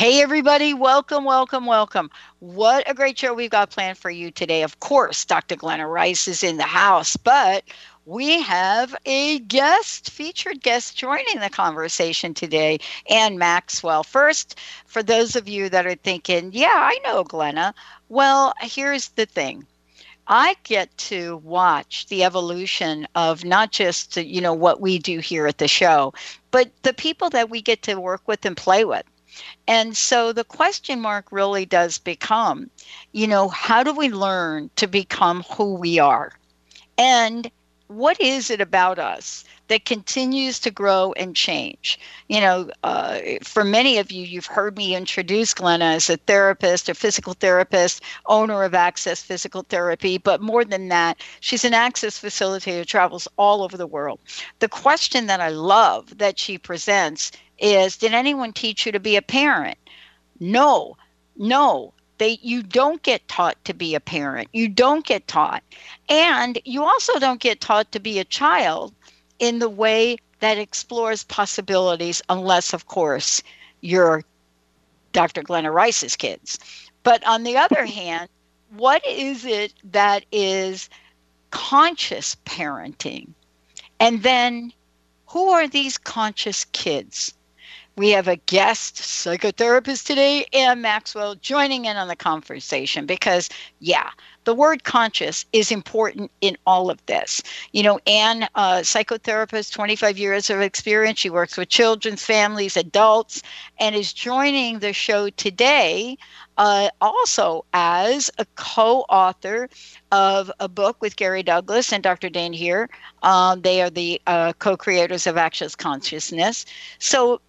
Hey, everybody, welcome, welcome, welcome. What a great show we've got planned for you today. Of course, Dr. Glenna Rice is in the house, but we have a guest, featured guest joining the conversation today, Anne Maxwell. First, for those of you that are thinking, yeah, I know Glenna, well, here's the thing. I get to watch the evolution of not just you know what we do here at the show, but the people that we get to work with and play with. And so the question mark really does become, you know, how do we learn to become who we are? And what is it about us that continues to grow and change? You know, uh, for many of you, you've heard me introduce Glenna as a therapist, a physical therapist, owner of Access Physical Therapy. But more than that, she's an access facilitator, travels all over the world. The question that I love that she presents is Did anyone teach you to be a parent? No, no. They, you don't get taught to be a parent. You don't get taught. And you also don't get taught to be a child in the way that explores possibilities, unless, of course, you're Dr. Glenna Rice's kids. But on the other hand, what is it that is conscious parenting? And then who are these conscious kids? We have a guest psychotherapist today, Anne Maxwell, joining in on the conversation because, yeah, the word conscious is important in all of this. You know, Anne, uh, psychotherapist, 25 years of experience. She works with children, families, adults, and is joining the show today uh, also as a co author of a book with Gary Douglas and Dr. Dain Heer. Um, they are the uh, co creators of Access Consciousness. So,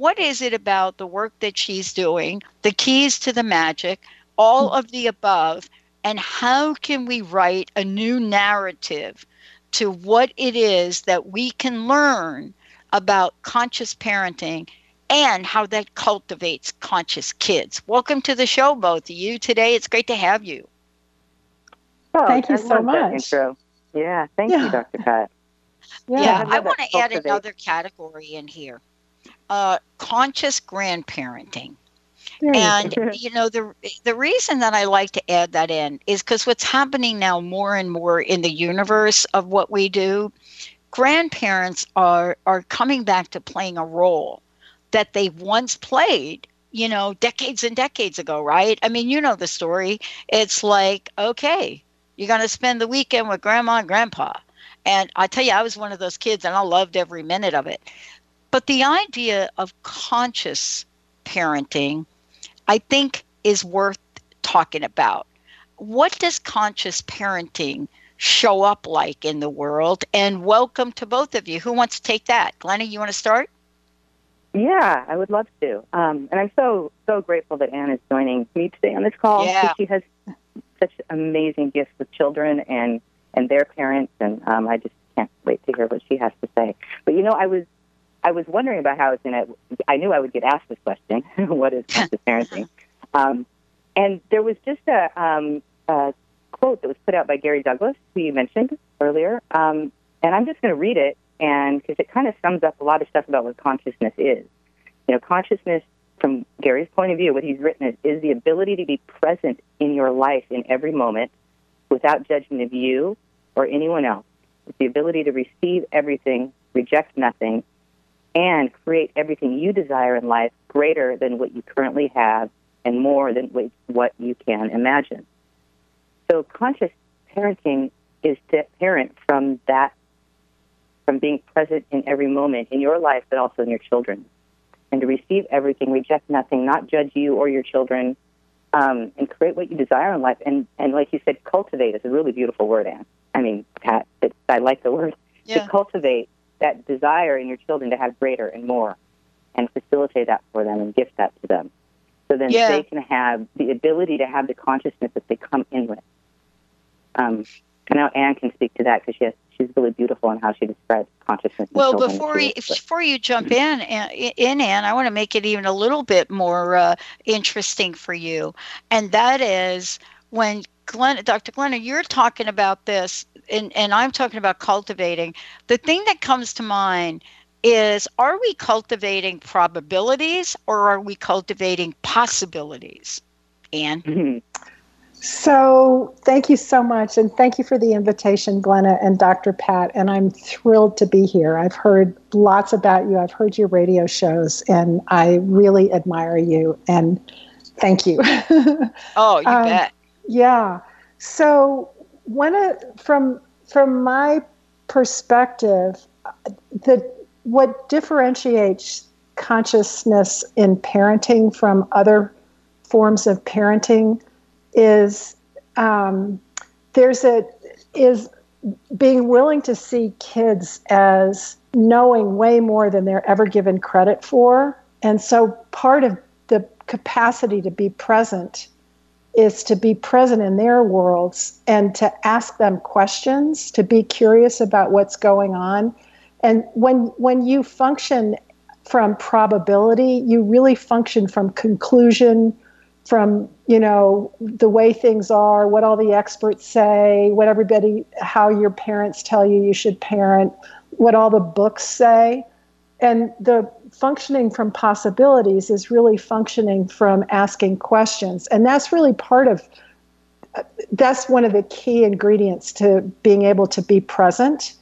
what is it about the work that she's doing, the keys to the magic, all hmm. of the above, and how can we write a new narrative to what it is that we can learn about conscious parenting and how that cultivates conscious kids. Welcome to the show, both of you. Today, it's great to have you. Oh, thank you so much. Yeah, thank yeah. you, Dr. Pat. Yeah, yeah I, I want to add another category in here uh, conscious grandparenting. And you know the the reason that I like to add that in is because what's happening now more and more in the universe of what we do, grandparents are are coming back to playing a role that they once played you know, decades and decades ago, right? I mean, you know the story. It's like, okay, you're going to spend the weekend with grandma and grandpa. And I tell you, I was one of those kids and I loved every minute of it. But the idea of conscious parenting, I think, is worth talking about. What does conscious parenting show up like in the world? And welcome to both of you. Who wants to take that? Glenna, you want to start? Yeah, I would love to. Um, and I'm so, so grateful that Anne is joining me today on this call. Yeah. She has such amazing gifts with children and, and their parents. And um, I just can't wait to hear what she has to say. But, you know, I was I was wondering about how it's going to. I knew I would get asked this question: What is conscious parenting? Um, and there was just a, um, a, quote that was put out by Gary Douglas, who you mentioned earlier, um, and I'm just going to read it, and because it kind of sums up a lot of stuff about what consciousness is. You know, consciousness, from Gary's point of view, what he's written is, is the ability to be present in your life in every moment, without judgment of you or anyone else. It's the ability to receive everything, reject nothing, and create everything you desire in life greater than what you currently have and more than what you can imagine. So, conscious parenting is to parent from that, from being present in every moment in your life, but also in your children, and to receive everything, reject nothing, not judge you or your children, um, and create what you desire in life. And and like you said, cultivate is a really beautiful word, Anne. I mean, Pat, it, I like the word Yeah. to cultivate that desire in your children to have greater and more, and facilitate that for them and gift that to them, so then Yeah. they can have the ability to have the consciousness that they come in with. Um, and now Anne can speak to that because she has, she's really beautiful in how she describes consciousness. Well, before you, before you jump in, in Anne, I want to make it even a little bit more uh, interesting for you, and that is when Glenn, Dr. Glenna, you're talking about this, and, and I'm talking about cultivating. The thing that comes to mind is: Are we cultivating probabilities, or are we cultivating possibilities? Anne, So, thank you so much. And thank you for the invitation, Glenna and Dr. Pat. And I'm thrilled to be here. I've heard lots about you, I've heard your radio shows, and I really admire you. And thank you. oh, you Um, bet. Yeah. So, when it, from from my perspective, the what differentiates consciousness in parenting from other forms of parenting is um, there's a is being willing to see kids as knowing way more than they're ever given credit for and so part of the capacity to be present is to be present in their worlds and to ask them questions to be curious about what's going on. And when when you function from probability you really function from conclusion from you know the way things are what all the experts say what everybody how your parents tell you you should parent what all the books say. And the functioning from possibilities is really functioning from asking questions. And that's really part of that's one of the key ingredients to being able to be present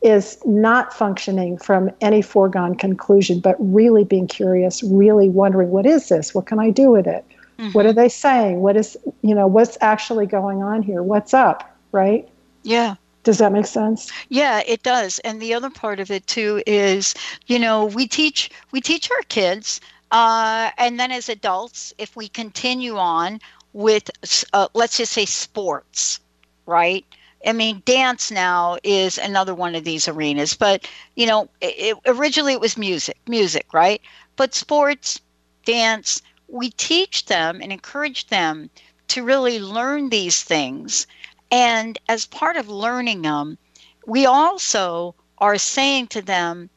is not functioning from any foregone conclusion but really being curious really wondering what is this? What can i do with it? Mm-hmm. What are they saying? What is you know what's actually going on here? What's up? Right? Yeah. Does that make sense Yeah, it does. And the other part of it too is, you know, we teach we teach our kids, uh, and then as adults, if we continue on with, uh, let's just say, sports, right? I mean, dance now is another one of these arenas, but you know, it, originally it was music, music, right? But sports, dance, we teach them and encourage them to really learn these things. And as part of learning them, we also are saying to them,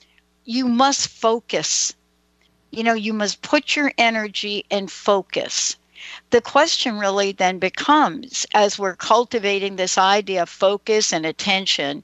you must focus. You know, you must put your energy and focus. The question really then becomes, as we're cultivating this idea of focus and attention,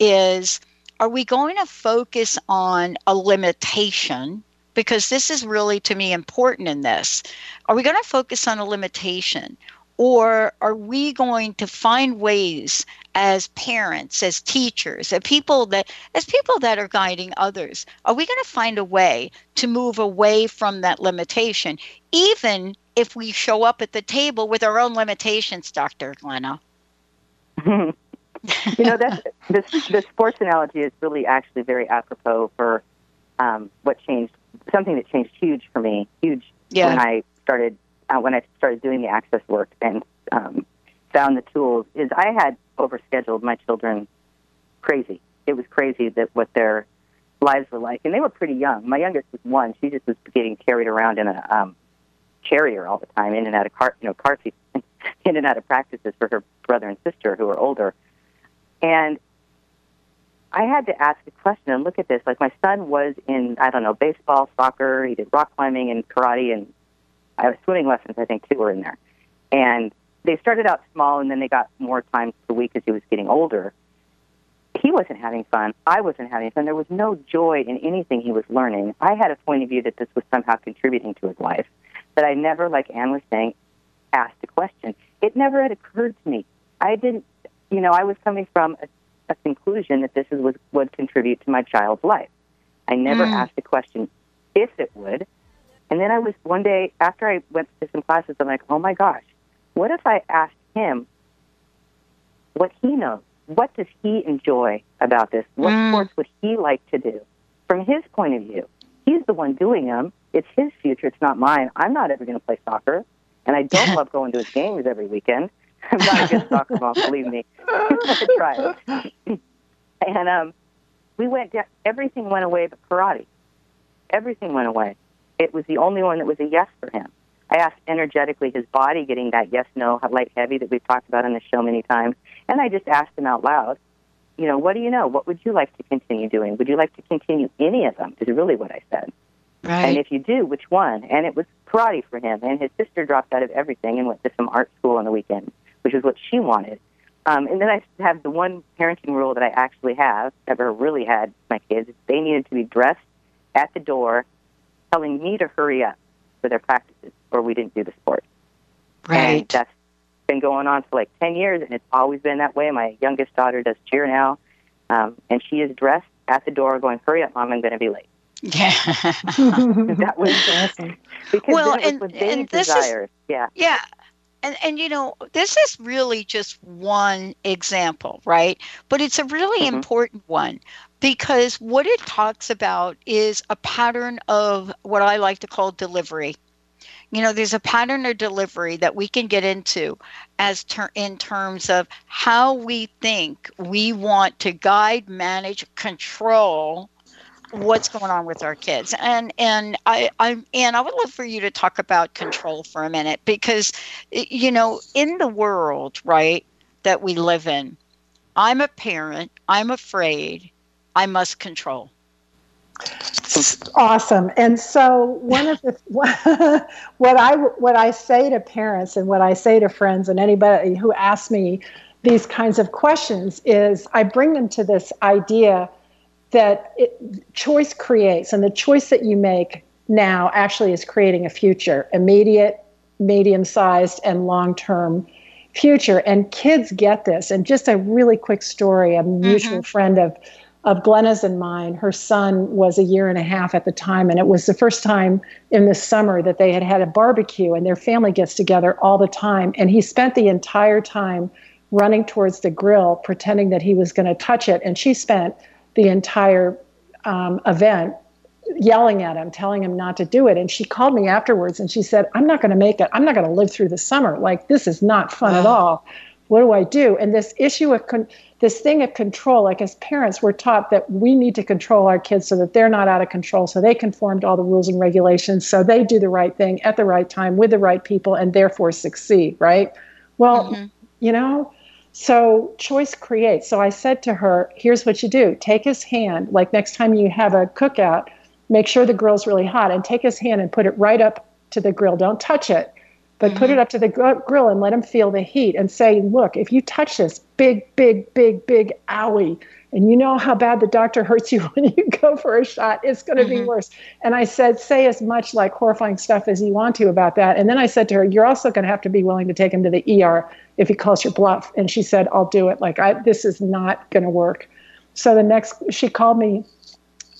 is are we going to focus on a limitation? Because this is really, to me, important in this. Are we going to focus on a limitation? Or are we going to find ways as parents, as teachers, as people that as people that are guiding others, are we going to find a way to move away from that limitation, even if we show up at the table with our own limitations, Dr. Glenna? you know, that's this the sports analogy is really actually very apropos for um, what changed. Something that changed huge for me, huge Yeah. when I started uh, when I started doing the access work and um, found the tools. Is I had overscheduled my children crazy. It was crazy that what their lives were like, and they were pretty young. My youngest was one; she just was getting carried around in a um, carrier all the time, in and out of car, you know, car seats, in and out of practices for her brother and sister who were older. And I had to ask a question and look at this. Like my son was in, I don't know, baseball, soccer. He did rock climbing and karate, and I have swimming lessons. I think two were in there. And they started out small, and then they got more times per week as he was getting older. He wasn't having fun. I wasn't having fun. There was no joy in anything he was learning. I had a point of view that this was somehow contributing to his life. That I never, like Anne was saying, asked a question. It never had occurred to me. I didn't, you know, I was coming from a, a conclusion that this is, was, would contribute to my child's life. I never Mm. asked a question if it would. And then I was one day after I went to some classes, I'm like, oh my gosh, what if I asked him what he knows what does he enjoy about this? What Mm. sports would he like to do? From his point of view, he's the one doing them. It's his future. It's not mine. I'm not ever going to play soccer, and I don't love going to his games every weekend. I'm not a good soccer mom, believe me. I tried. and um, we went. Down, everything went away but karate. Everything went away. It was the only one that was a yes for him. I asked energetically his body getting that yes, no, light, heavy that we've talked about on the show many times, and I just asked him out loud. You know, what do you know? What would you like to continue doing? Would you like to continue any of them? Is really what I said. Right. And if you do, which one? And it was karate for him. And his sister dropped out of everything and went to some art school on the weekend, which is what she wanted. Um, and then I have the one parenting rule that I actually have, ever really had my kids. They needed to be dressed at the door, telling me to hurry up for their practices, or we didn't do the sport. And right. that's been going on for like 10 years, and it's always been that way. My youngest daughter does cheer now, um, and she is dressed at the door going, hurry up, Mom, I'm going to be late. Yeah. that was awesome. because Well, and- and this is- yeah. Yeah. And and you know, this is really just one example, right? But it's a really Mhm. important one because what it talks about is a pattern of what I like to call delivery. You know, there's a pattern of delivery that we can get into as ter- in terms of how we think we want to guide, manage, control what's going on with our kids and and i i and i would love for you to talk about control for a minute because you know in the world right that we live in i'm a parent i'm afraid i must control. Awesome. And so one of the what i what i say to parents and what i say to friends and anybody who asks me these kinds of questions is i bring them to this idea that it, choice creates and the choice that you make now actually is creating a future immediate medium sized and long term future. And kids get this. And just a really quick story a mutual mm-hmm. friend of of Glenna's and mine, her son was a year and a half at the time, and it was the first time in the summer that they had had a barbecue, and their family gets together all the time. And he spent the entire time running towards the grill, pretending that he was going to touch it, and she spent the entire um, event yelling at him, telling him not to do it. And she called me afterwards, and she said, "I'm not going to make it. I'm not going to live through the summer. Like this is not fun at all." What do I do? And this issue of con- this thing of control, like as parents, we're taught that we need to control our kids so that they're not out of control, so they conform to all the rules and regulations, so they do the right thing at the right time with the right people and therefore succeed, right? Well, Mhm. you know, so choice creates. So I said to her, here's what you do take his hand, like next time you have a cookout, make sure the grill's really hot and take his hand and put it right up to the grill. Don't touch it but put it up to the gr- grill and let him feel the heat and say, look, if you touch this big, big, big, big owie, and you know how bad the doctor hurts you when you go for a shot, it's going to be worse. And I said, say as much like horrifying stuff as you want to about that. And then I said to her, you're also going to have to be willing to take him to the ER if he calls your bluff. And she said, I'll do it. Like, I, this is not going to work. So the next, she called me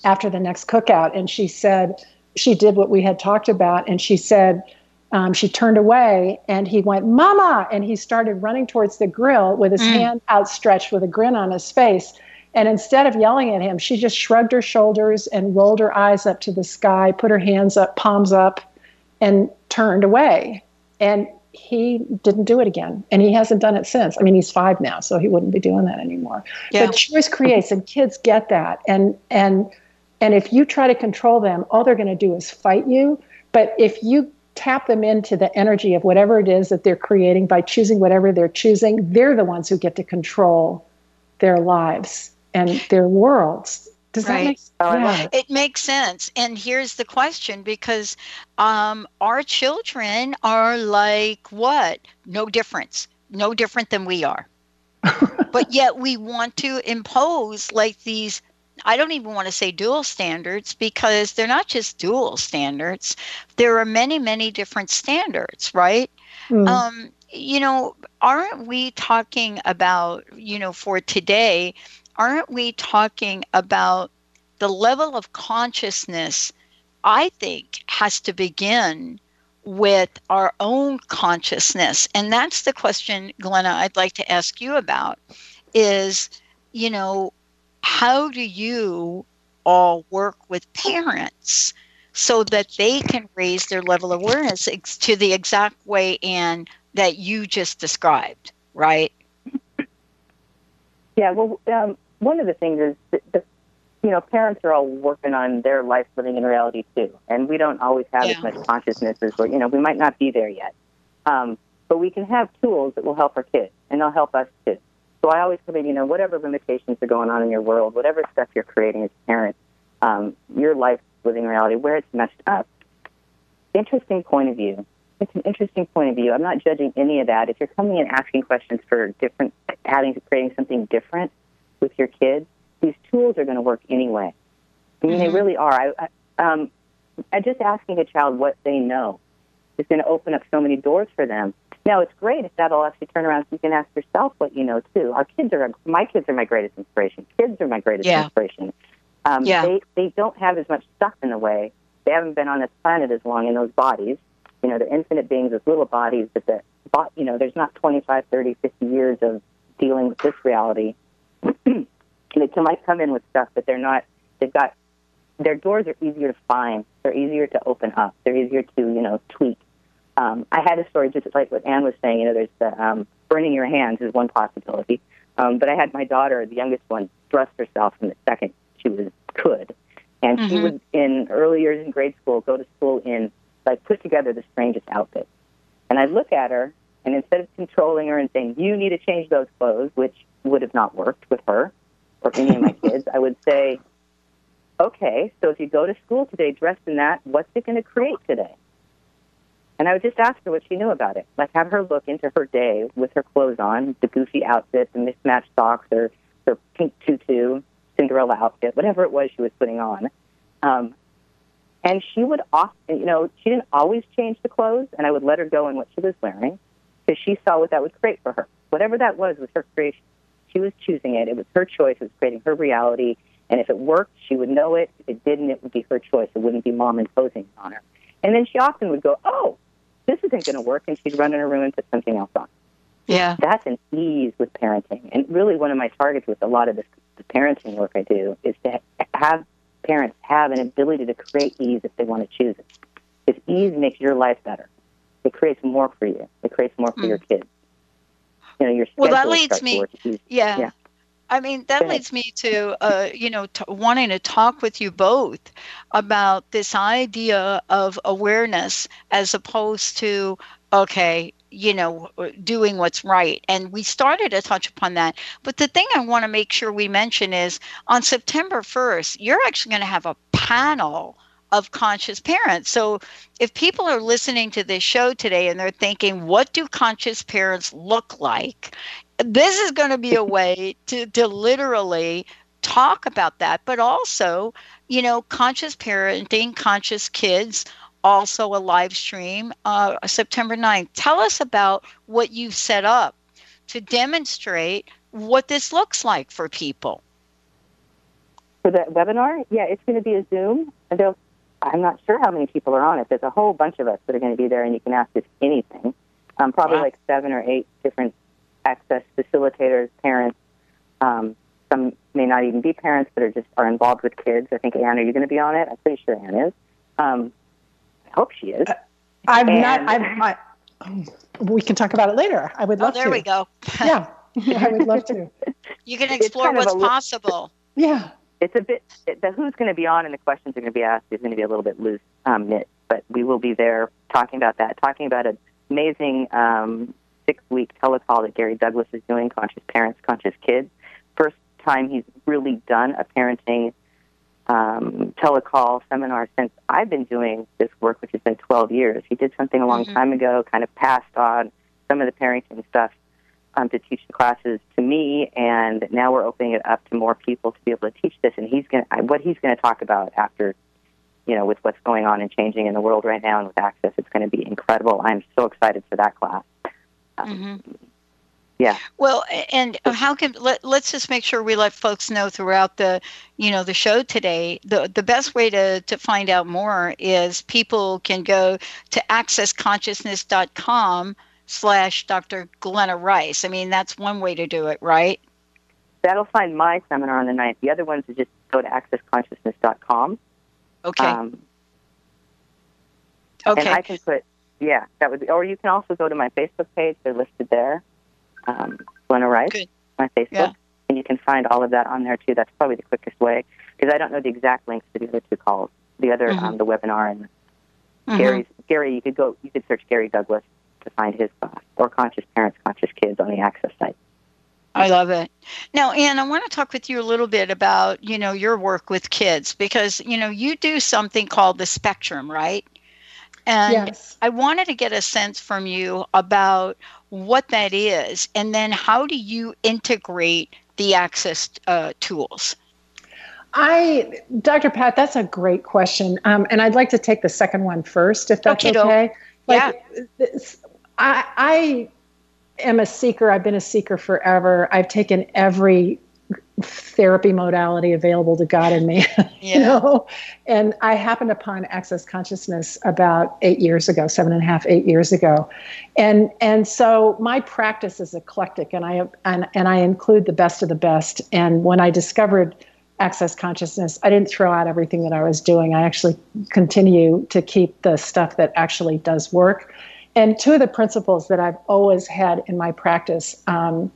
after the next cookout and she said, she did what we had talked about. And she said, um, she turned away and he went, Mama! And he started running towards the grill with his hand outstretched with a grin on his face. And instead of yelling at him, she just shrugged her shoulders and rolled her eyes up to the sky, put her hands up, palms up, and turned away. And he didn't do it again. And he hasn't done it since. I mean, he's five now, so he wouldn't be doing that anymore. Yeah. But choice creates, and kids get that. And and and if you try to control them, all they're going to do is fight you. But if you tap them into the energy of whatever it is that they're creating by choosing whatever they're choosing, they're the ones who get to control their lives and their worlds. Does that make sense? Oh, I love Yeah. it. It makes sense. And here's the question because um, our children are like what? No difference. No different than we are. but yet we want to impose like these. I don't even want to say dual standards because they're not just dual standards. There are many, many different standards, right? Mm. um you know aren't we talking about you know for today aren't we talking about the level of consciousness i think has to begin with our own consciousness and that's the question glenna i'd like to ask you about is, you know, how do you all work with parents so that they can raise their level of awareness to the exact way and that you just described, right? Yeah, well, um, one of the things is that the, you know, parents are all working on their life living in reality too, and we don't always have yeah. as much consciousness as we're, you know, we might not be there yet. Um, but we can have tools that will help our kids, and they'll help us too. So I always come in, you know, whatever limitations are going on in your world, whatever stuff you're creating as a parent, um, your life living reality, where it's messed up. Interesting point of view. It's an interesting point of view. I'm not judging any of that. If you're coming in asking questions for different, having creating something different with your kids, these tools are going to work anyway. I mean, mm-hmm. they really are. I, I, um, I just asking a child what they know is going to open up so many doors for them. Now, it's great if that'll actually turn around so you can ask yourself what you know too. Our kids are my kids are my greatest inspiration. Kids are my greatest yeah. inspiration. Um, yeah. They they don't have as much stuff in the way. They haven't been on this planet as long in those bodies. You know, they're infinite beings with little bodies, but the you know, there's not 25, 30, 50 years of dealing with this reality. they might come in with stuff, but they're not. They've got their doors are easier to find. They're easier to open up. They're easier to you know tweak. Um, I had a story just like what Anne was saying. You know, there's the um, burning your hands is one possibility. Um, but I had my daughter, the youngest one, thrust herself in the second she was could, and mm-hmm. she would in early years in grade school go to school in like put together the strangest outfit. And I'd look at her, and instead of controlling her and saying you need to change those clothes, which would have not worked with her or any of my kids, I would say, okay, so if you go to school today dressed in that, what's it going to create today? And I would just ask her what she knew about it. Like have her look into her day with her clothes on, the goofy outfit, the mismatched socks, or her pink tutu, Cinderella outfit, whatever it was she was putting on. Um, and she would often, you know, she didn't always change the clothes, and I would let her go in what she was wearing because she saw what that would create for her. Whatever that was was her creation. She was choosing it. It was her choice. It was creating her reality. And if it worked, she would know it. If it didn't, it would be her choice. It wouldn't be mom imposing it on her. And then she often would go, "Oh, this isn't going to work," and she'd run in her room and put something else on. Yeah, that's an ease with parenting. And really, one of my targets with a lot of this the parenting work I do is to have parents have an ability to create ease if they want to choose it. Because ease makes your life better. It creates more for you. It creates more for mm. your kids. You know, your well, that leads me. Yeah. yeah. I mean, that leads me to, uh, you know, t- wanting to talk with you both about this idea of awareness as opposed to, okay, you know, doing what's right. And we started to touch upon that. But the thing I want to make sure we mention is on September 1st, you're actually going to have a panel of conscious parents. So if people are listening to this show today and they're thinking, what do conscious parents look like? This is going to be a way to, to literally talk about that, but also, you know, conscious parenting, conscious kids also a live stream uh, September 9th. Tell us about what you've set up to demonstrate what this looks like for people. For the webinar? Yeah, it's going to be a Zoom. I'm not sure how many people are on it. There's a whole bunch of us that are going to be there, and you can ask us anything. Um, probably wow. like seven or eight different access facilitators, parents. Um, some may not even be parents, but are just are involved with kids. I think Anne, are you going to be on it? I'm pretty sure Anne is. Um, I hope she is. Uh, I'm and, not. I'm, I, we can talk about it later. I would oh, love oh, there to. we go. yeah, I would love to. You can explore what's possible. Yeah. It's a bit, the who's going to be on and the questions are going to be asked is going to be a little bit loose um, knit, but we will be there talking about that, talking about an amazing um, six week telecall that Gary Douglas is doing, Conscious Parents, Conscious Kids. First time he's really done a parenting um, telecall seminar since I've been doing this work, which has been 12 years. He did something a long mm-hmm. time ago, kind of passed on some of the parenting stuff um, to teach the classes to me, and now we're opening it up to more people to be able to teach this. And he's going what he's going to talk about after, you know, with what's going on and changing in the world right now and with access, it's going to be incredible. I'm so excited for that class. Mm-hmm yeah well and how can let, let's just make sure we let folks know throughout the you know the show today the the best way to to find out more is people can go to accessconsciousness.com slash dr glenna rice i mean that's one way to do it right that'll find my seminar on the 9th. The other ones is just go to accessconsciousness.com. Okay. Um, okay. And I can put, yeah, that would be, or you can also go to my Facebook page. They're listed there. Um, Glenna Rice, Good. my Facebook. Yeah. And you can find all of that on there too. That's probably the quickest way because I don't know the exact links to the other two calls, the other, mm-hmm. um, the webinar and mm-hmm. Gary's. Gary, you could go, you could search Gary Douglas to find his class or Conscious Parents, Conscious Kids on the Access site. I love it. Now, Anne, I want to talk with you a little bit about, you know, your work with kids because, you know, you do something called the spectrum, right? And yes. I wanted to get a sense from you about what that is and then how do you integrate the access uh, tools? I, Dr. Pat, that's a great question. Um, and I'd like to take the second one first, if that's okay. okay. Like, yeah. I, I am a seeker. I've been a seeker forever. I've taken every therapy modality available to God in me, yeah. you know. And I happened upon access consciousness about eight years ago, seven and a half, eight years ago, and and so my practice is eclectic, and I and and I include the best of the best. And when I discovered access consciousness, I didn't throw out everything that I was doing. I actually continue to keep the stuff that actually does work. And two of the principles that I've always had in my practice um,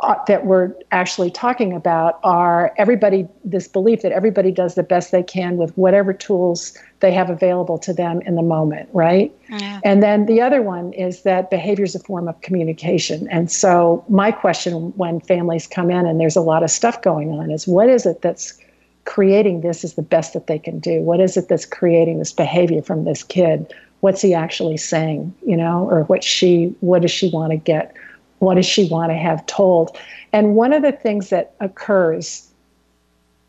uh, that we're actually talking about are everybody, this belief that everybody does the best they can with whatever tools they have available to them in the moment, right? Yeah. And then the other one is that behavior is a form of communication. And so, my question when families come in and there's a lot of stuff going on is what is it that's creating this is the best that they can do? What is it that's creating this behavior from this kid? what's he actually saying, you know, or what she, what does she want to get? What does she want to have told? And one of the things that occurs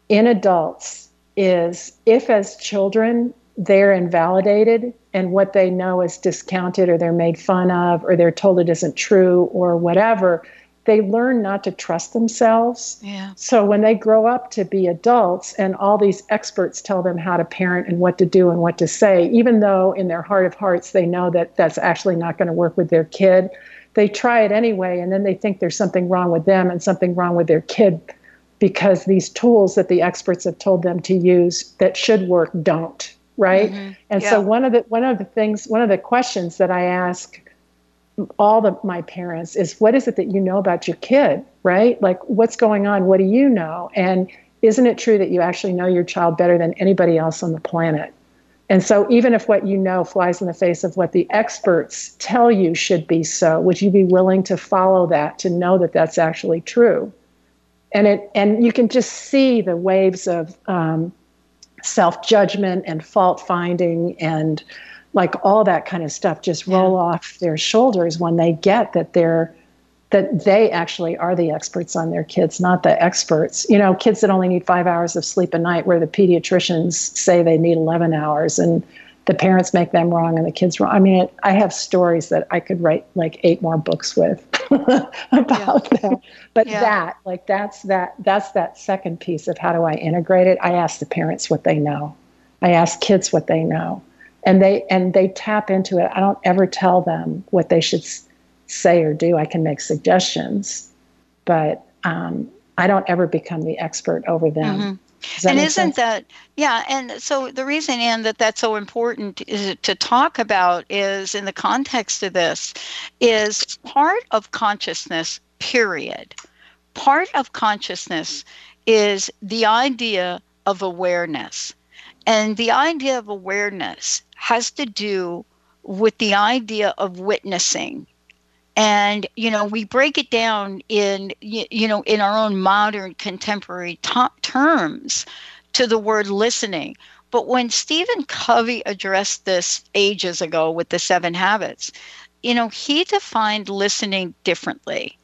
in adults is if, as children, they're invalidated and what they know is discounted or they're made fun of or they're told it isn't true or whatever, they learn not to trust themselves. Yeah. So when they grow up to be adults and all these experts tell them how to parent and what to do and what to say, even though in their heart of hearts they know that that's actually not going to work with their kid, they try it anyway and then they think there's something wrong with them and something wrong with their kid because these tools that the experts have told them to use that should work don't, right? Mm-hmm. And yeah. so one of the one of the things one of the questions that I ask all the my parents is what is it that you know about your kid right? Like what's going on? What do you know? And isn't it true that you actually know your child better than anybody else on the planet? And so even if what you know flies in the face of what the experts tell you should be so would you be willing to follow that to know that that's actually true? And it and you can just see the waves of um, self-judgment and fault finding and like all that kind of stuff just roll yeah. off their shoulders when they get that they're that they actually are the experts on their kids, not the experts. You know, kids that only need five hours of sleep a night, where the pediatricians say they need 11 hours, and the parents make them wrong and the kids wrong. I mean, it, I have stories that I could write like eight more books with about yeah. that. But yeah. that, like, that's that. That's that second piece of how do I integrate it. I ask the parents what they know. I ask kids what they know and they and they tap into it. I don't ever tell them what they should say or do. I can make suggestions, but um, I don't ever become the expert over them. Mm-hmm. And isn't sense? that yeah? And so the reason, Anne, that that's so important is to talk about is in the context of this is part of consciousness. Period. Part of consciousness is the idea of awareness. And the idea of awareness has to do with the idea of witnessing. And, you know, we break it down in, you know, in our own modern contemporary terms to the word listening. But when Stephen Covey addressed this ages ago with the seven habits, you know, he defined listening differently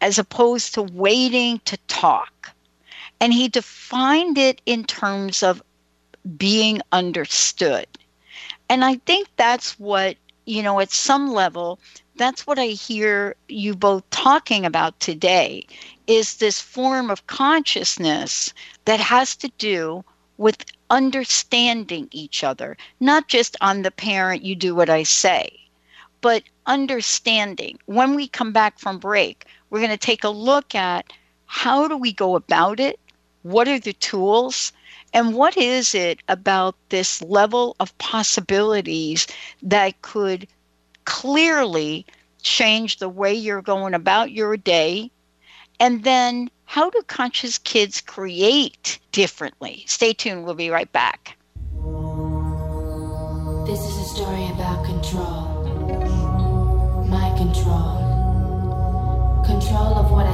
as opposed to waiting to talk. And he defined it in terms of being understood. And I think that's what, you know, at some level, that's what I hear you both talking about today is this form of consciousness that has to do with understanding each other, not just on the parent, you do what I say, but understanding. When we come back from break, we're going to take a look at how do we go about it? What are the tools? And what is it about this level of possibilities that could clearly change the way you're going about your day? And then how do conscious kids create differently? Stay tuned, we'll be right back. This is a story about control. My control. Control of what I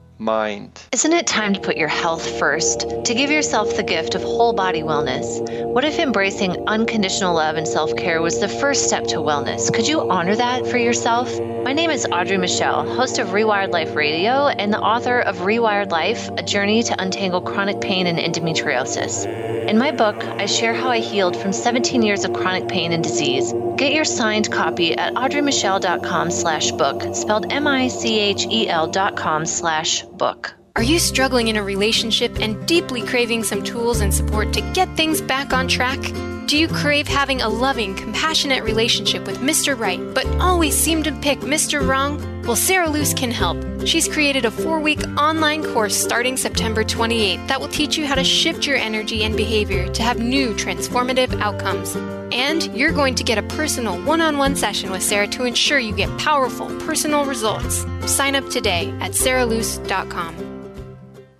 mind. Isn't it time to put your health first? To give yourself the gift of whole body wellness? What if embracing unconditional love and self care was the first step to wellness? Could you honor that for yourself? My name is Audrey Michelle, host of Rewired Life Radio and the author of Rewired Life A Journey to Untangle Chronic Pain and Endometriosis. In my book, I share how I healed from 17 years of chronic pain and disease. Get your signed copy at audreymichelle.com slash book, spelled M-I-C-H-E-L dot com slash book. Are you struggling in a relationship and deeply craving some tools and support to get things back on track? Do you crave having a loving, compassionate relationship with Mr. Right, but always seem to pick Mr. Wrong? Well, Sarah Luce can help. She's created a four week online course starting September 28th that will teach you how to shift your energy and behavior to have new transformative outcomes. And you're going to get a personal one on one session with Sarah to ensure you get powerful personal results. Sign up today at sarahluce.com.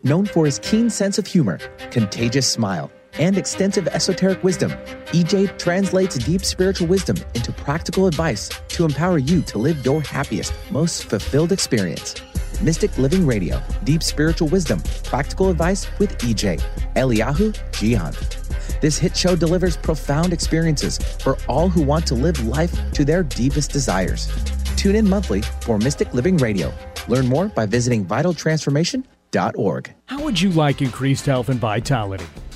Known for his keen sense of humor, contagious smile, and extensive esoteric wisdom, EJ translates deep spiritual wisdom into practical advice to empower you to live your happiest, most fulfilled experience. Mystic Living Radio, Deep Spiritual Wisdom, Practical Advice with EJ, Eliyahu Jian. This hit show delivers profound experiences for all who want to live life to their deepest desires. Tune in monthly for Mystic Living Radio. Learn more by visiting vitaltransformation.org. How would you like increased health and vitality?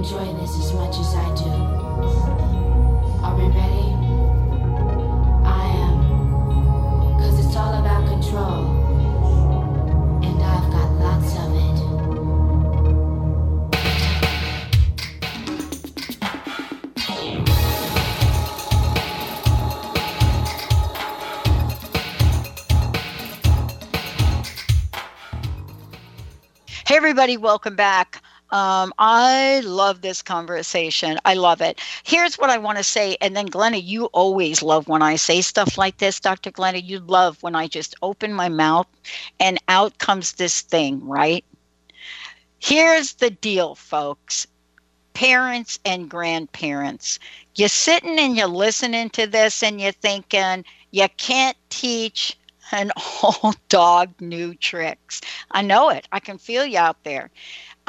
enjoy this as much as I do. Are we ready? I am. Because it's all about control. And I've got lots of it. Hey, everybody, welcome back. Um, I love this conversation. I love it. Here's what I want to say. And then, Glenna, you always love when I say stuff like this, Dr. Glenna. You love when I just open my mouth and out comes this thing, right? Here's the deal, folks parents and grandparents. You're sitting and you're listening to this and you're thinking, you can't teach an old dog new tricks. I know it. I can feel you out there.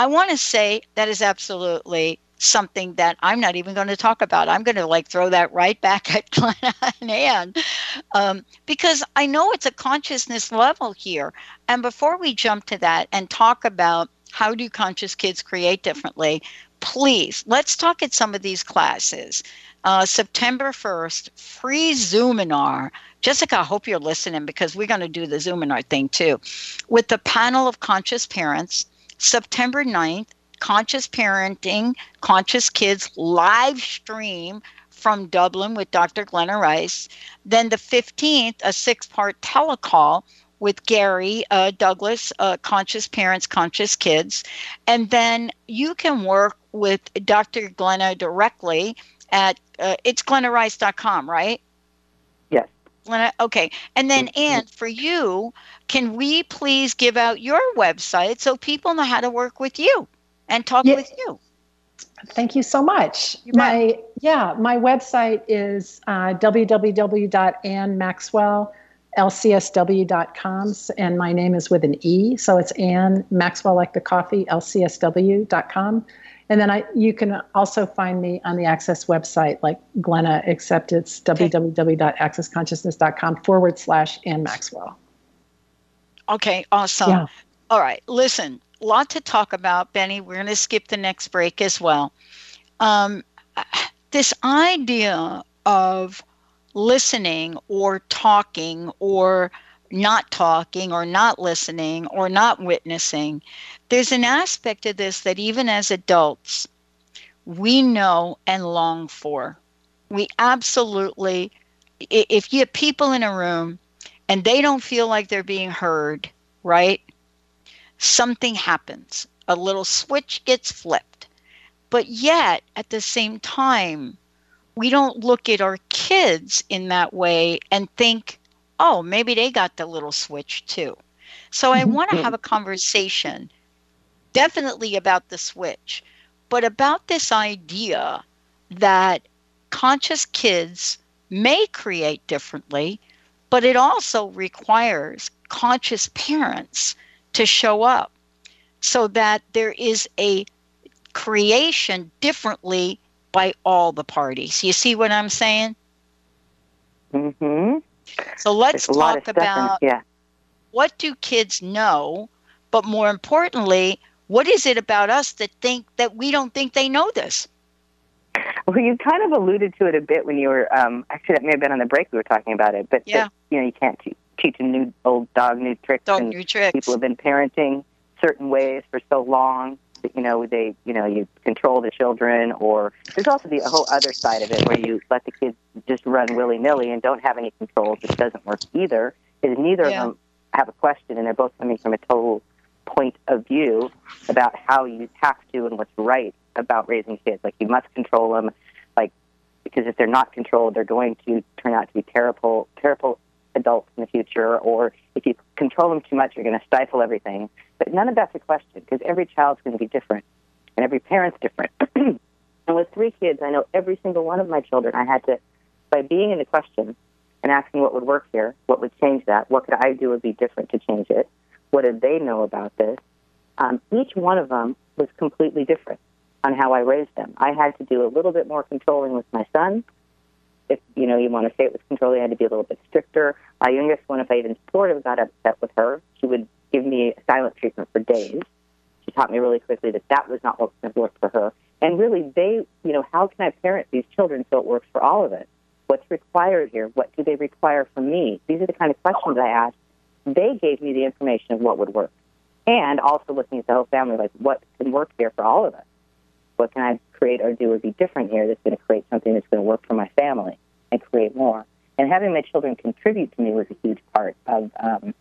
I want to say that is absolutely something that I'm not even going to talk about. I'm going to like throw that right back at Glenna and Anne um, because I know it's a consciousness level here. And before we jump to that and talk about how do conscious kids create differently, please let's talk at some of these classes. Uh, September 1st, free Zoominar. Jessica, I hope you're listening because we're going to do the Zoominar thing too. With the panel of conscious parents, September 9th, Conscious Parenting, Conscious Kids live stream from Dublin with Dr. Glenna Rice. Then the 15th, a six part telecall with Gary uh, Douglas, uh, Conscious Parents, Conscious Kids. And then you can work with Dr. Glenna directly at uh, it's glennarice.com, right? Glenna, okay. And then, Mm-hmm. Anne, for you, can we please give out your website so people know how to work with you and talk Yeah. with you? Thank you so much. You my yeah, my website is uh, www.annmaxwell.lcsw.com, and my name is with an E, so it's Anne Maxwell, like the coffee, lcsw.com. And then I, you can also find me on the Access website, like Glenna, except it's www.accessconsciousness.com forward slash Anne Maxwell. Okay, awesome. Yeah. All right, listen, a lot to talk about, Benny. We're going to skip the next break as well. Um, this idea of listening or talking or not talking or not listening or not witnessing, there's an aspect of this that even as adults, we know and long for. We absolutely, if you have people in a room and they don't feel like they're being heard, right? Something happens. A little switch gets flipped. But yet, at the same time, we don't look at our kids in that way and think, oh, maybe they got the little switch too. So I want to have a conversation definitely about the switch, but about this idea that conscious kids may create differently, but it also requires conscious parents to show up so that there is a creation differently by all the parties. You see what I'm saying? Mm-hmm. So let's There's a lot of talk stuff in- about yeah. what do kids know, but more importantly, what is it about us that think that we don't think they know this? Well, you kind of alluded to it a bit when you were um, actually that may have been on the break we were talking about it. But Yeah. that, you know, you can't te- teach a new old dog new tricks. Dog and new tricks. People have been parenting certain ways for so long you know they you know you control the children, or there's also the whole other side of it where you let the kids just run willy nilly and don't have any control, which doesn't work either. Is neither Yeah. of them have a question, and they're both coming from a total point of view about how you have to and what's right about raising kids. Like you must control them, like because if they're not controlled, they're going to turn out to be terrible, terrible adults in the future. Or if you control them too much, you're going to stifle everything. But none of that's a question because every child's going to be different, and every parent's different. and with three kids, I know every single one of my children. I had to, by being in the question and asking what would work here, what would change that, what could I do would be different to change it, what did they know about this? Um, each one of them was completely different on how I raised them. I had to do a little bit more controlling with my son. If you know you want to say it was controlling, I had to be a little bit stricter. My youngest one, if I even sort of got upset with her, she would give me silent treatment for days. She taught me really quickly that that was not what was going to work for her. And really, they, you know, how can I parent these children so it works for all of us? What's required here? What do they require from me? These are the kind of questions I asked. They gave me the information of what would work. And also looking at the whole family, like what can work here for all of us? What can I create or do or be different here that's going to create something that's going to work for my family and create more? And having my children contribute to me was a huge part of um,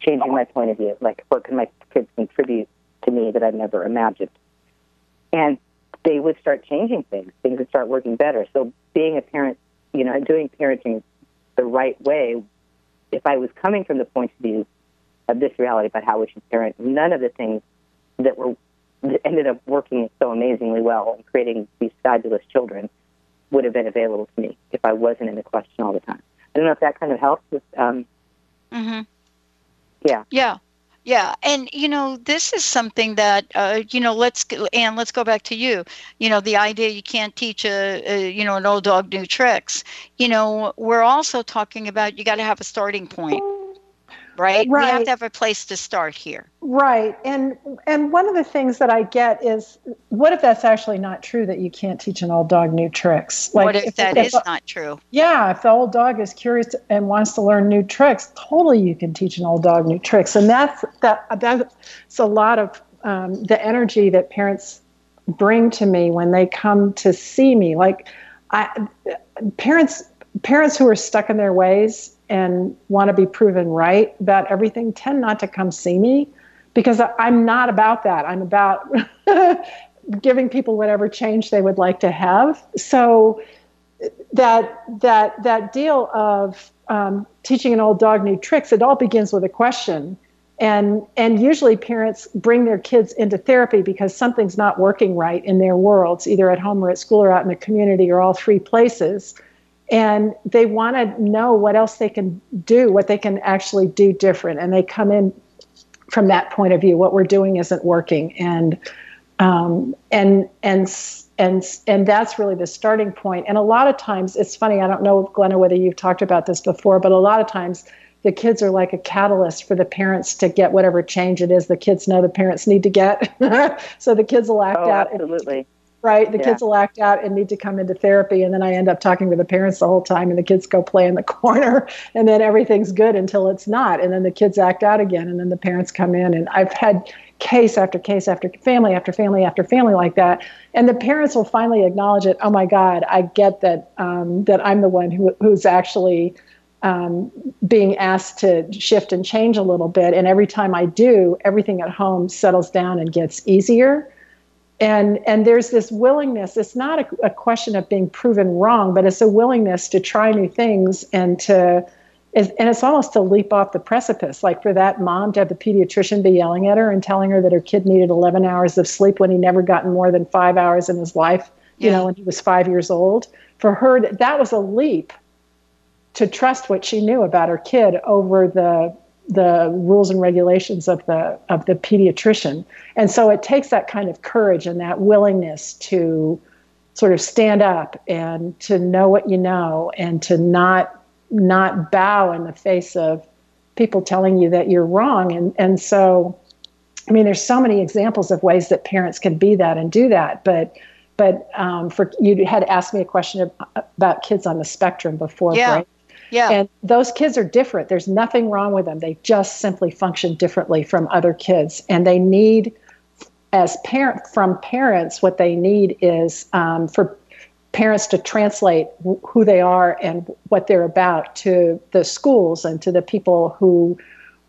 changing my point of view. Like, what can my kids contribute to me that I've never imagined? And they would start changing things. Things would start working better. So, being a parent, you know, doing parenting the right way, if I was coming from the point of view of this reality about how we should parent, none of the things that were ended up working so amazingly well and creating these fabulous children would have been available to me if I wasn't in the question all the time. I don't know if that kind of helps with, um, Mm-hmm. yeah. Yeah. Yeah, and you know this is something that uh, you know. Let's go, and let's go back to you. You know the idea you can't teach a, a you know an old dog new tricks. You know we're also talking about you got to have a starting point, right? Right. We have to have a place to start here. Right. And and one of the things that I get is what if that's actually not true that you can't teach an old dog new tricks? Like what if, if that if, is not true? Yeah, if the old dog is curious and wants to learn new tricks, totally you can teach an old dog new tricks. And that's that that's a lot of um, the energy that parents bring to me when they come to see me. Like I parents parents who are stuck in their ways and want to be proven right about everything tend not to come see me because I'm not about that. I'm about giving people whatever change they would like to have. So that that that deal of um, teaching an old dog new tricks, it all begins with a question. And and usually parents bring their kids into therapy because something's not working right in their worlds, either at home or at school or out in the community or all three places and they want to know what else they can do, what they can actually do different. And they come in from that point of view. What we're doing isn't working, and um, and and and and that's really the starting point. And a lot of times, it's funny. I don't know, Glenna, whether you've talked about this before, but a lot of times. The kids are like a catalyst for the parents to get whatever change it is the kids know the parents need to get. so the kids will act oh, out. Absolutely right? The yeah. kids will act out and need to come into therapy, and then I end up talking with the parents the whole time, and the kids go play in the corner, and then everything's good until it's not, and then the kids act out again, and then the parents come in, and I've had case after case after family after family after family like that, and the parents will finally acknowledge it. Oh my God, I get that um, that I'm the one who, who's actually. Um, being asked to shift and change a little bit. And every time I do, everything at home settles down and gets easier and and there's this willingness it's not a, a, question of being proven wrong but it's a willingness to try new things and to and it's almost to leap off the precipice like for that mom to have the pediatrician be yelling at her and telling her that her kid needed 11 hours of sleep when he never gotten more than five hours in his life you yeah. know when he was five years old for her that was a leap to trust what she knew about her kid over the the rules and regulations of the of the pediatrician. And so it takes that kind of courage and that willingness to sort of stand up and to know what you know and to not not bow in the face of people telling you that you're wrong. And and so I mean there's so many examples of ways that parents can be that and do that, but but um, for you had asked me a question about kids on the spectrum before yeah. Right? Yeah. And those kids are different. There's nothing wrong with them. They just simply function differently from other kids. And they need, as parent from parents, what they need is um, for parents to translate who they are and what they're about to the schools and to the people who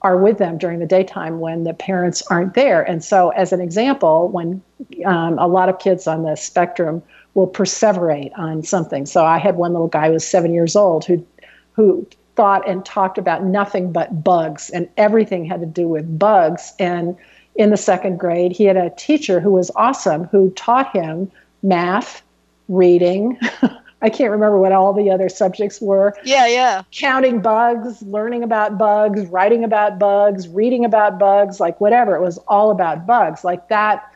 are with them during the daytime when the parents aren't there. And so, as an example, when um, a lot of kids on the spectrum will perseverate on something. So, I had one little guy who was seven years old who who thought and talked about nothing but bugs, and everything had to do with bugs. And in the second grade, he had a teacher who was awesome who taught him math, reading. I can't remember what all the other subjects were. Yeah, yeah. Counting bugs, learning about bugs, writing about bugs, reading about bugs, like whatever. It was all about bugs. Like that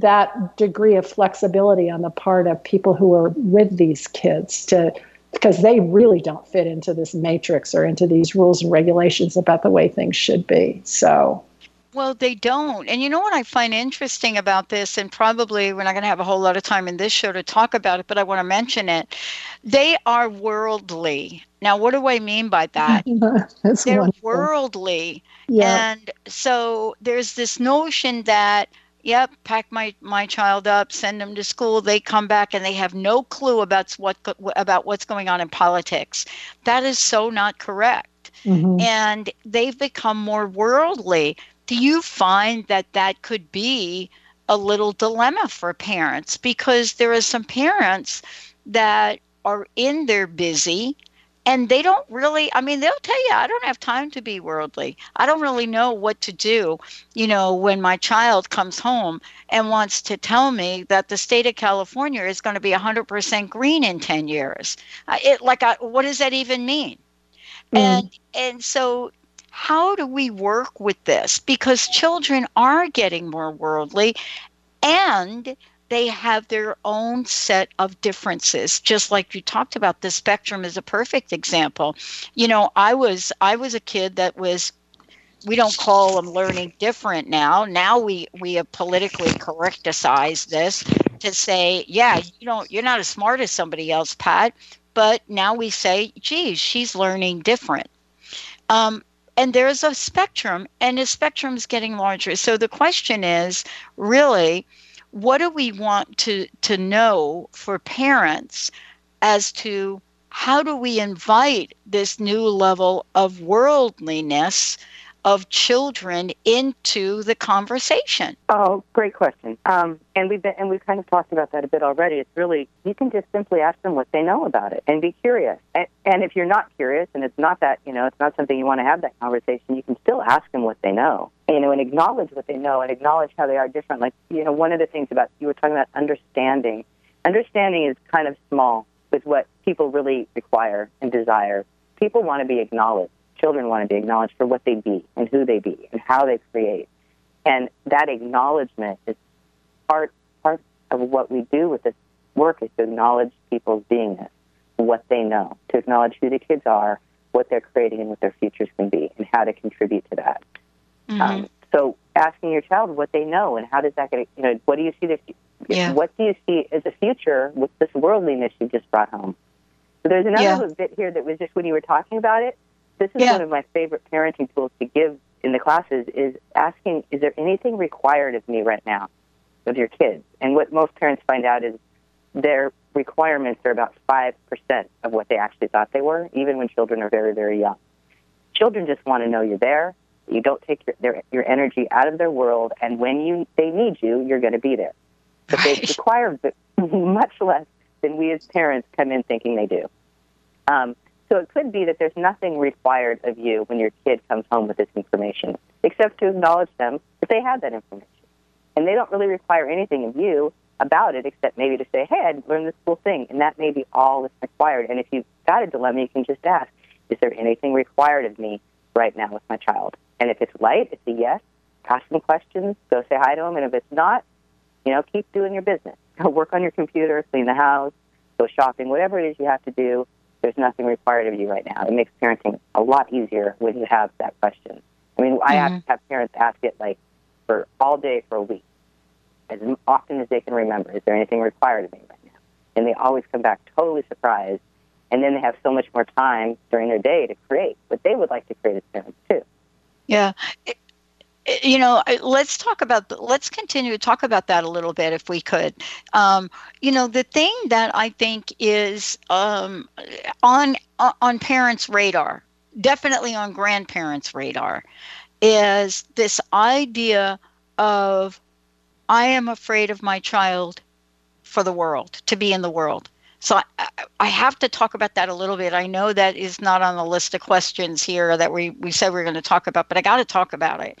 that degree of flexibility on the part of people who were with these kids to because they really don't fit into this matrix or into these rules and regulations about the way things should be. So, well, they don't. And you know what I find interesting about this, and probably we're not going to have a whole lot of time in this show to talk about it, but I want to mention it. They are worldly. Now, what do I mean by that? They're wonderful. worldly. Yeah. And so there's this notion that yep, pack my my child up, send them to school. They come back and they have no clue about what about what's going on in politics. That is so not correct. Mm-hmm. And they've become more worldly. Do you find that that could be a little dilemma for parents because there are some parents that are in their busy and they don't really i mean they'll tell you i don't have time to be worldly. I don't really know what to do you know when my child comes home and wants to tell me that the state of california is going to be 100% green in 10 years. It like I, what does that even mean? Mm. and and so how do we work with this? Because children are getting more worldly and they have their own set of differences just like you talked about the spectrum is a perfect example you know i was i was a kid that was we don't call them learning different now. Now we we have politically correcticized this to say, yeah, you don't you're not as smart as somebody else, Pat. But now we say, geez, she's learning different. Um, and there's a spectrum, and the spectrum is getting larger. So the question is really, what do we want to to know for parents as to how do we invite this new level of worldliness of children into the conversation? Oh, great question. Um, and we've been, and we've kind of talked about that a bit already. It's really you can just simply ask them what they know about it and be curious. And, and if you're not curious and it's not that you know it's not something you want to have that conversation, you can still ask them what they know. You know, and acknowledge what they know and acknowledge how they are different. Like you know, one of the things about you were talking about understanding. Understanding is kind of small with what people really require and desire. People want to be acknowledged. Children want to be acknowledged for what they be and who they be and how they create. And that acknowledgement is part part of what we do with this work is to acknowledge people's beingness, what they know, to acknowledge who the kids are, what they're creating, and what their futures can be, and how to contribute to that. Mm-hmm. Um, so, asking your child what they know and how does that get you know what do you see the yeah. what do you see as a future with this worldliness you just brought home? So there's another yeah. bit here that was just when you were talking about it. This is yeah. one of my favorite parenting tools to give in the classes is asking, is there anything required of me right now with your kids? And what most parents find out is their requirements are about 5% of what they actually thought they were, even when children are very, very young. Children just want to know you're there, you don't take your, their, your energy out of their world, and when you they need you, you're going to be there. But they require much less than we as parents come in thinking they do. Um, so it could be that there's nothing required of you when your kid comes home with this information, except to acknowledge them that they have that information. And they don't really require anything of you about it, except maybe to say, hey, I learned this cool thing. And that may be all that's required. And if you've got a dilemma, you can just ask, is there anything required of me right now with my child? And if it's light, it's a yes. Ask them questions, go say hi to them. And if it's not, you know, keep doing your business. Go work on your computer, clean the house, go shopping, whatever it is you have to do there's nothing required of you right now. It makes parenting a lot easier when you have that question. I mean, I have mm-hmm. to have parents ask it like for all day for a week, as often as they can remember. Is there anything required of me right now? And they always come back totally surprised. And then they have so much more time during their day to create what they would like to create as parents too. Yeah you know let's talk about let's continue to talk about that a little bit if we could. Um, you know the thing that i think is um, on on parents radar definitely on grandparents radar is this idea of i am afraid of my child for the world to be in the world. So I, I have to talk about that a little bit. I know that is not on the list of questions here that we, we said we are going to talk about, but I got to talk about it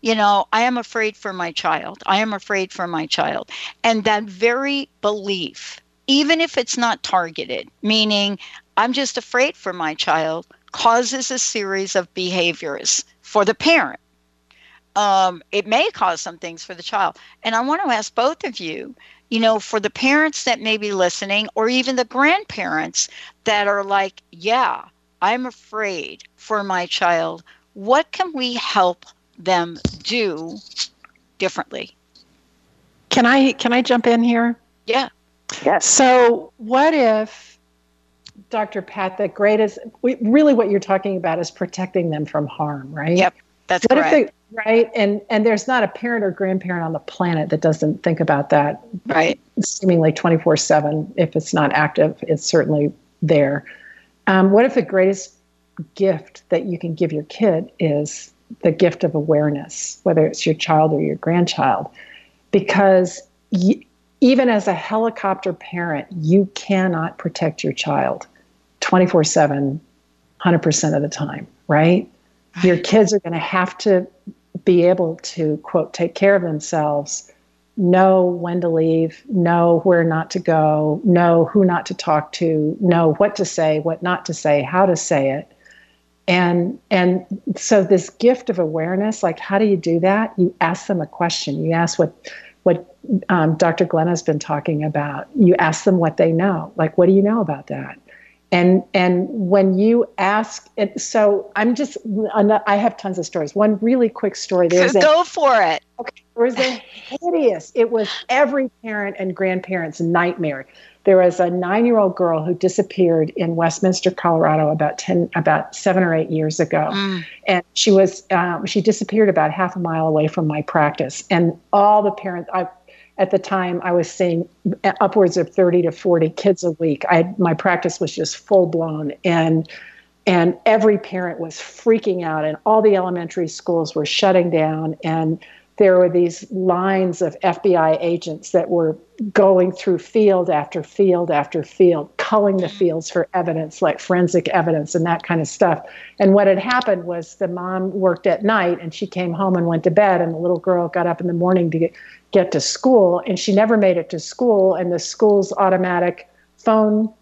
you know, I am afraid for my child. I am afraid for my child. And that very belief, even if it's not targeted, meaning I'm just afraid for my child, causes a series of behaviors for the parent. Um, it may cause some things for the child. And I want to ask both of you, you know, for the parents that may be listening, or even the grandparents that are like, yeah, I'm afraid for my child. What can we help them do differently. Can I can I jump in here? Yeah. Yes. So what if Dr. Pat, the greatest we, really what you're talking about is protecting them from harm, right? Yep. That's what correct. If they, right? And and there's not a parent or grandparent on the planet that doesn't think about that. Right. Seemingly 24/7 if it's not active, it's certainly there. Um, what if the greatest gift that you can give your kid is the gift of awareness, whether it's your child or your grandchild, because y- even as a helicopter parent, you cannot protect your child 24 7, 100% of the time, right? Your kids are going to have to be able to, quote, take care of themselves, know when to leave, know where not to go, know who not to talk to, know what to say, what not to say, how to say it and and so this gift of awareness like how do you do that you ask them a question you ask what what um, dr glenn has been talking about you ask them what they know like what do you know about that And and when you ask, it, so I'm just I have tons of stories. One really quick story. There's go a, for it. Okay, there was a hideous. It was every parent and grandparent's nightmare. There was a nine-year-old girl who disappeared in Westminster, Colorado, about ten, about seven or eight years ago, mm. and she was um, she disappeared about half a mile away from my practice. And all the parents, I at the time I was seeing upwards of 30 to 40 kids a week. I my practice was just full blown and and every parent was freaking out and all the elementary schools were shutting down and there were these lines of FBI agents that were going through field after field after field, culling the mm-hmm. fields for evidence, like forensic evidence and that kind of stuff. And what had happened was the mom worked at night and she came home and went to bed, and the little girl got up in the morning to get, get to school, and she never made it to school. And the school's automatic phone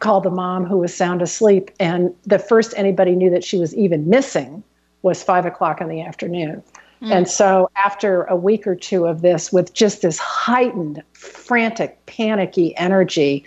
called the mom, who was sound asleep. And the first anybody knew that she was even missing was five o'clock in the afternoon. Mm. And so, after a week or two of this, with just this heightened, frantic, panicky energy,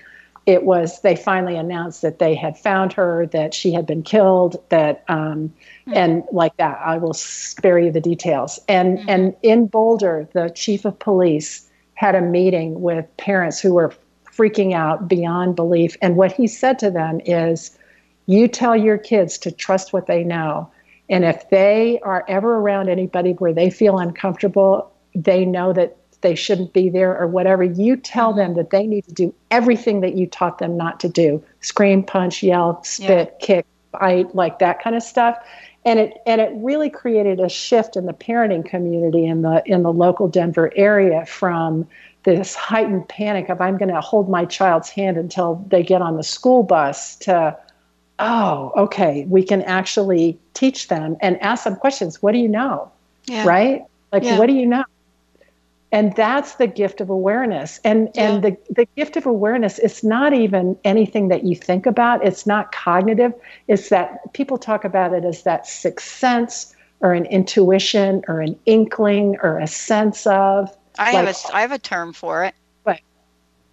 it was they finally announced that they had found her, that she had been killed, that um, mm. and like that. I will spare you the details. And mm. and in Boulder, the chief of police had a meeting with parents who were freaking out beyond belief. And what he said to them is, "You tell your kids to trust what they know." And if they are ever around anybody where they feel uncomfortable, they know that they shouldn't be there or whatever, you tell them that they need to do everything that you taught them not to do scream, punch, yell, spit, yeah. kick, bite, like that kind of stuff. And it and it really created a shift in the parenting community in the in the local Denver area from this heightened panic of I'm going to hold my child's hand until they get on the school bus to oh, okay, we can actually teach them and ask them questions. What do you know? Yeah. Right? Like, yeah. what do you know? And that's the gift of awareness. And yeah. and the, the gift of awareness it's not even anything that you think about. It's not cognitive. It's that people talk about it as that sixth sense or an intuition or an inkling or a sense of. I like, have a I have a term for it.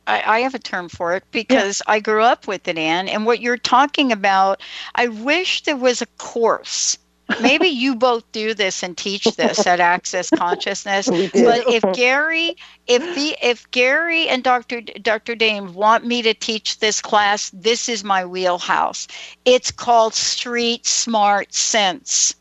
I, I, have a term for it because yeah. I grew up with it, Anne. And what you're talking about, I wish there was a course. Maybe you both do this and teach this at Access Consciousness. but if Gary, if the if Gary and Dr. Dr. Dain want me to teach this class, this is my wheelhouse. It's called Street Smart Sense.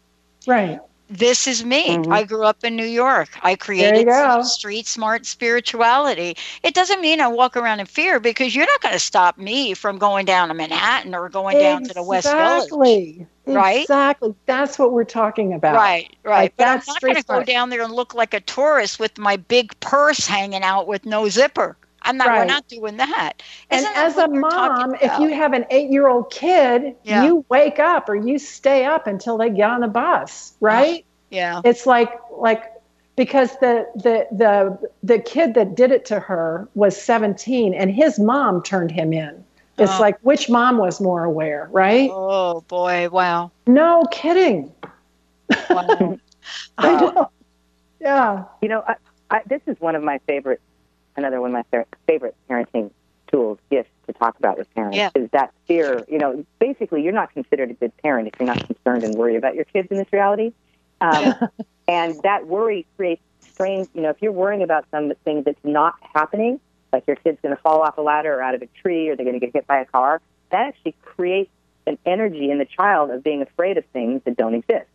Right this is me. Mm-hmm. I grew up in New York. I created street smart spirituality. It doesn't mean I walk around in fear because you're not going to stop me from going down to Manhattan or going exactly. down to the West Village. Right? Exactly. That's what we're talking about. Right, right. Like but I'm not going to go down there and look like a tourist with my big purse hanging out with no zipper. I'm not. Right. We're not doing that. Isn't and as a mom, if you have an eight-year-old kid, yeah. you wake up or you stay up until they get on the bus, right? Yeah. It's like like because the the the the kid that did it to her was 17, and his mom turned him in. It's oh. like which mom was more aware, right? Oh boy! Wow. No kidding. Wow. I uh, know. Yeah. You know, I, I, this is one of my favorite another one of my favorite parenting tools, gifts to talk about with parents yeah. is that fear. You know, basically, you're not considered a good parent if you're not concerned and worried about your kids in this reality. Um, and that worry creates strange, you know, if you're worrying about something that's not happening, like your kid's going to fall off a ladder or out of a tree or they're going to get hit by a car, that actually creates an energy in the child of being afraid of things that don't exist.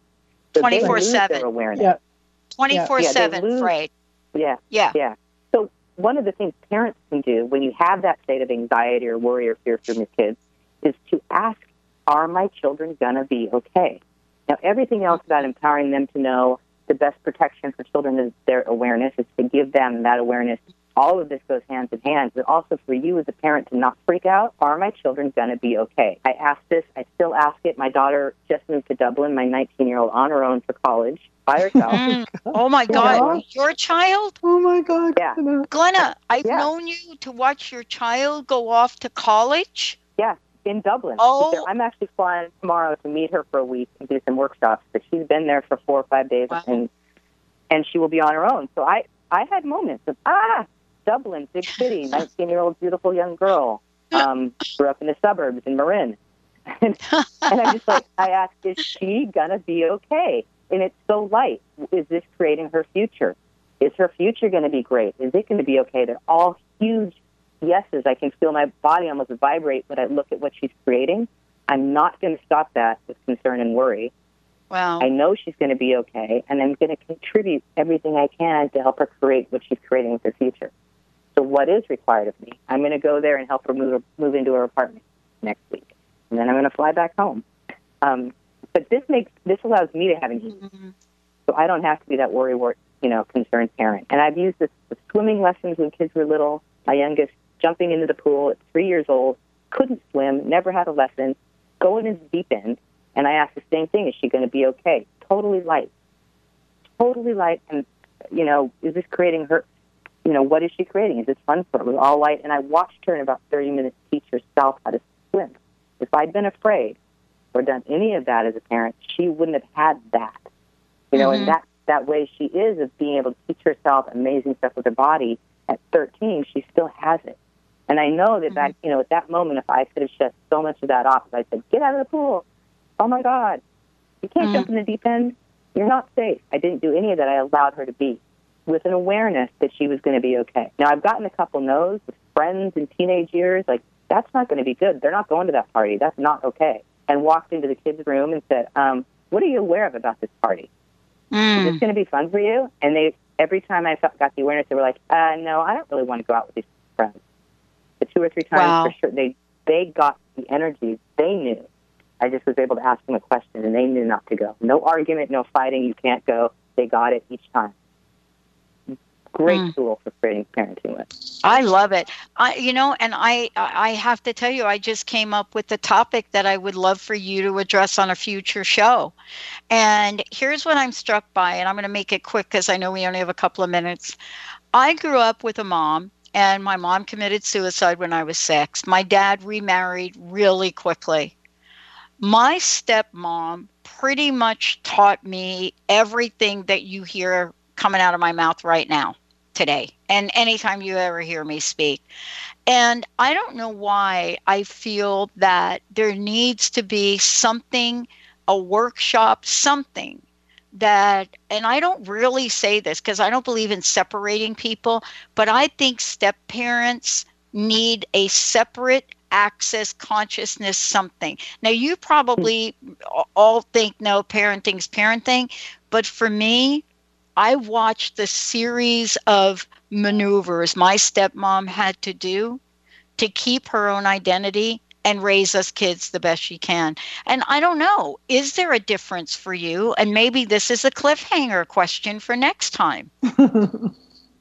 Twenty four seven awareness. Twenty four seven afraid. Yeah. Yeah. Yeah one of the things parents can do when you have that state of anxiety or worry or fear from your kids is to ask, are my children going to be okay? Now, everything else about empowering them to know the best protection for children is their awareness, is to give them that awareness. All of this goes hand in hand, but also for you as a parent to not freak out. Are my children going to be okay? I ask this. I still ask it. My daughter just moved to Dublin, my 19 year old, on her own for college by herself. Mm. oh my God, your child? Oh my God. Yeah. Glenna, I've yeah. known you to watch your child go off to college. Yeah, in Dublin. Oh. I'm actually flying tomorrow to meet her for a week and do some workshops. But she's been there for four or five days, wow. and and she will be on her own. So I I had moments of ah Dublin, big city, 19 year old beautiful young girl. um, grew up in the suburbs in Marin. and, and I'm just like, I asked, is she going to be okay? And it's so light. Is this creating her future? Is her future going to be great? Is it going to be okay? They're all huge yeses. I can feel my body almost vibrate when I look at what she's creating. I'm not going to stop that with concern and worry. Wow. I know she's going to be okay, and I'm going to contribute everything I can to help her create what she's creating with her future. So, what is required of me? I'm going to go there and help her move, move into her apartment next week, and then I'm going to fly back home. Um, but this makes this allows me to have an mm-hmm. so I don't have to be that worry, you know, concerned parent. And I've used this with swimming lessons when kids were little. My youngest jumping into the pool at three years old, couldn't swim, never had a lesson, going into the deep end and I asked the same thing: Is she going to be okay? Totally light, totally light, and you know, is this creating her? You know, what is she creating? Is this fun for her? It was all light, and I watched her in about 30 minutes teach herself how to swim. If I'd been afraid or done any of that as a parent, she wouldn't have had that. You know, mm-hmm. and that that way she is of being able to teach herself amazing stuff with her body. At 13, she still has it. And I know that mm-hmm. that you know at that moment, if I could have shut so much of that off, if I said, "Get out of the pool," oh my God, you can't mm. jump in the deep end. You're not safe. I didn't do any of that. I allowed her to be with an awareness that she was going to be okay. Now, I've gotten a couple no's with friends in teenage years, like, that's not going to be good. They're not going to that party. That's not okay. And walked into the kids' room and said, um, what are you aware of about this party? Mm. Is this going to be fun for you? And they, every time I felt, got the awareness, they were like, uh, no, I don't really want to go out with these friends. The two or three times wow. for sure, they, they got the energy. They knew I just was able to ask them a question, and they knew not to go. No argument, no fighting. You can't go. They got it each time. Great mm. tool for creating parenting with. I love it. I, you know, and I, I have to tell you, I just came up with the topic that I would love for you to address on a future show. And here's what I'm struck by, and I'm going to make it quick because I know we only have a couple of minutes. I grew up with a mom and my mom committed suicide when I was six. My dad remarried really quickly my stepmom pretty much taught me everything that you hear coming out of my mouth right now today and anytime you ever hear me speak and i don't know why i feel that there needs to be something a workshop something that and i don't really say this because i don't believe in separating people but i think step parents need a separate access consciousness something. Now, you probably hmm. all think no, parenting's parenting, but for me, I watched the series of maneuvers my stepmom had to do to keep her own identity and raise us kids the best she can. And I don't know, is there a difference for you? And maybe this is a cliffhanger question for next time.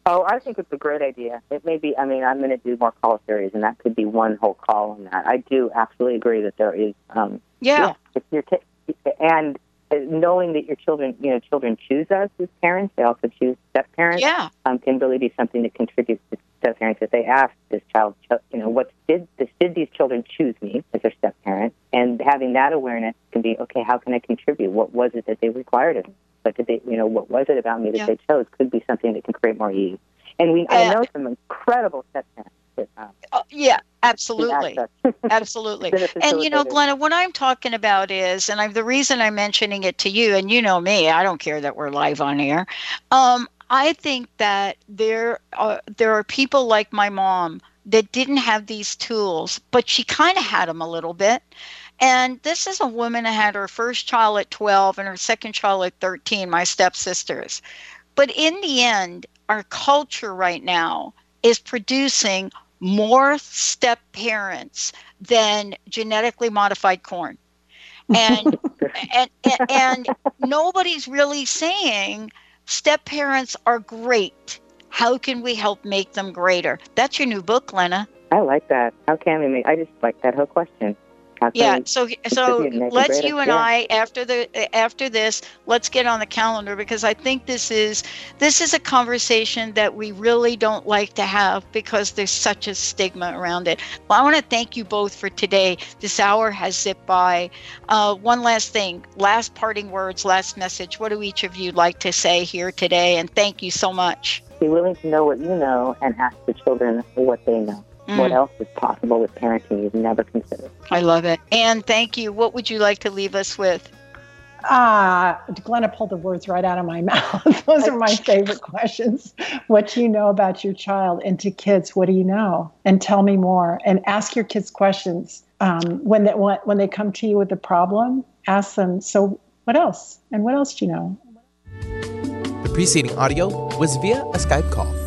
Oh, I think it's a great idea. It may be. I mean, I'm going to do more call series, and that could be one whole call on that. I do absolutely agree that there is. Um, yeah. yeah if t- and knowing that your children, you know, children choose us as parents, they also choose step parents. Yeah. Um, can really be something that contributes to step parents. If they ask this child, you know, what did this, did these children choose me as their step parent? And having that awareness can be okay. How can I contribute? What was it that they required of me? but did they, you know, what was it about me that yeah. they chose could be something that can create more ease. And we, uh, I know some incredible step parents. Um, uh, yeah, absolutely, absolutely. and you know, Glenna, what I'm talking about is, and I'm, the reason I'm mentioning it to you, and you know me, I don't care that we're live on air. Um, I think that there are there are people like my mom that didn't have these tools, but she kind of had them a little bit. And this is a woman that had her first child at 12 and her second child at 13, my stepsisters. But in the end, our culture right now is producing more step parents than genetically modified corn. And, and, and, and nobody's really saying step parents are great. How can we help make them greater? That's your new book, Lena. I like that. How can we make? I just like that whole question yeah so so let's you and i after the after this let's get on the calendar because i think this is this is a conversation that we really don't like to have because there's such a stigma around it. Well i want to thank you both for today. This hour has zipped by. Uh, one last thing last parting words last message. What do each of you like to say here today? And thank you so much. Be willing to know what you know and ask the children what they know Mm. What else is possible with parenting you've never considered? I love it. And thank you. What would you like to leave us with? Ah, uh, Glenna pulled the words right out of my mouth. Those are my favorite questions. What do you know about your child? And to kids, what do you know? And tell me more. And ask your kids questions um, when they when they come to you with a problem. Ask them. So what else? And what else do you know? The preceding audio was via a Skype call.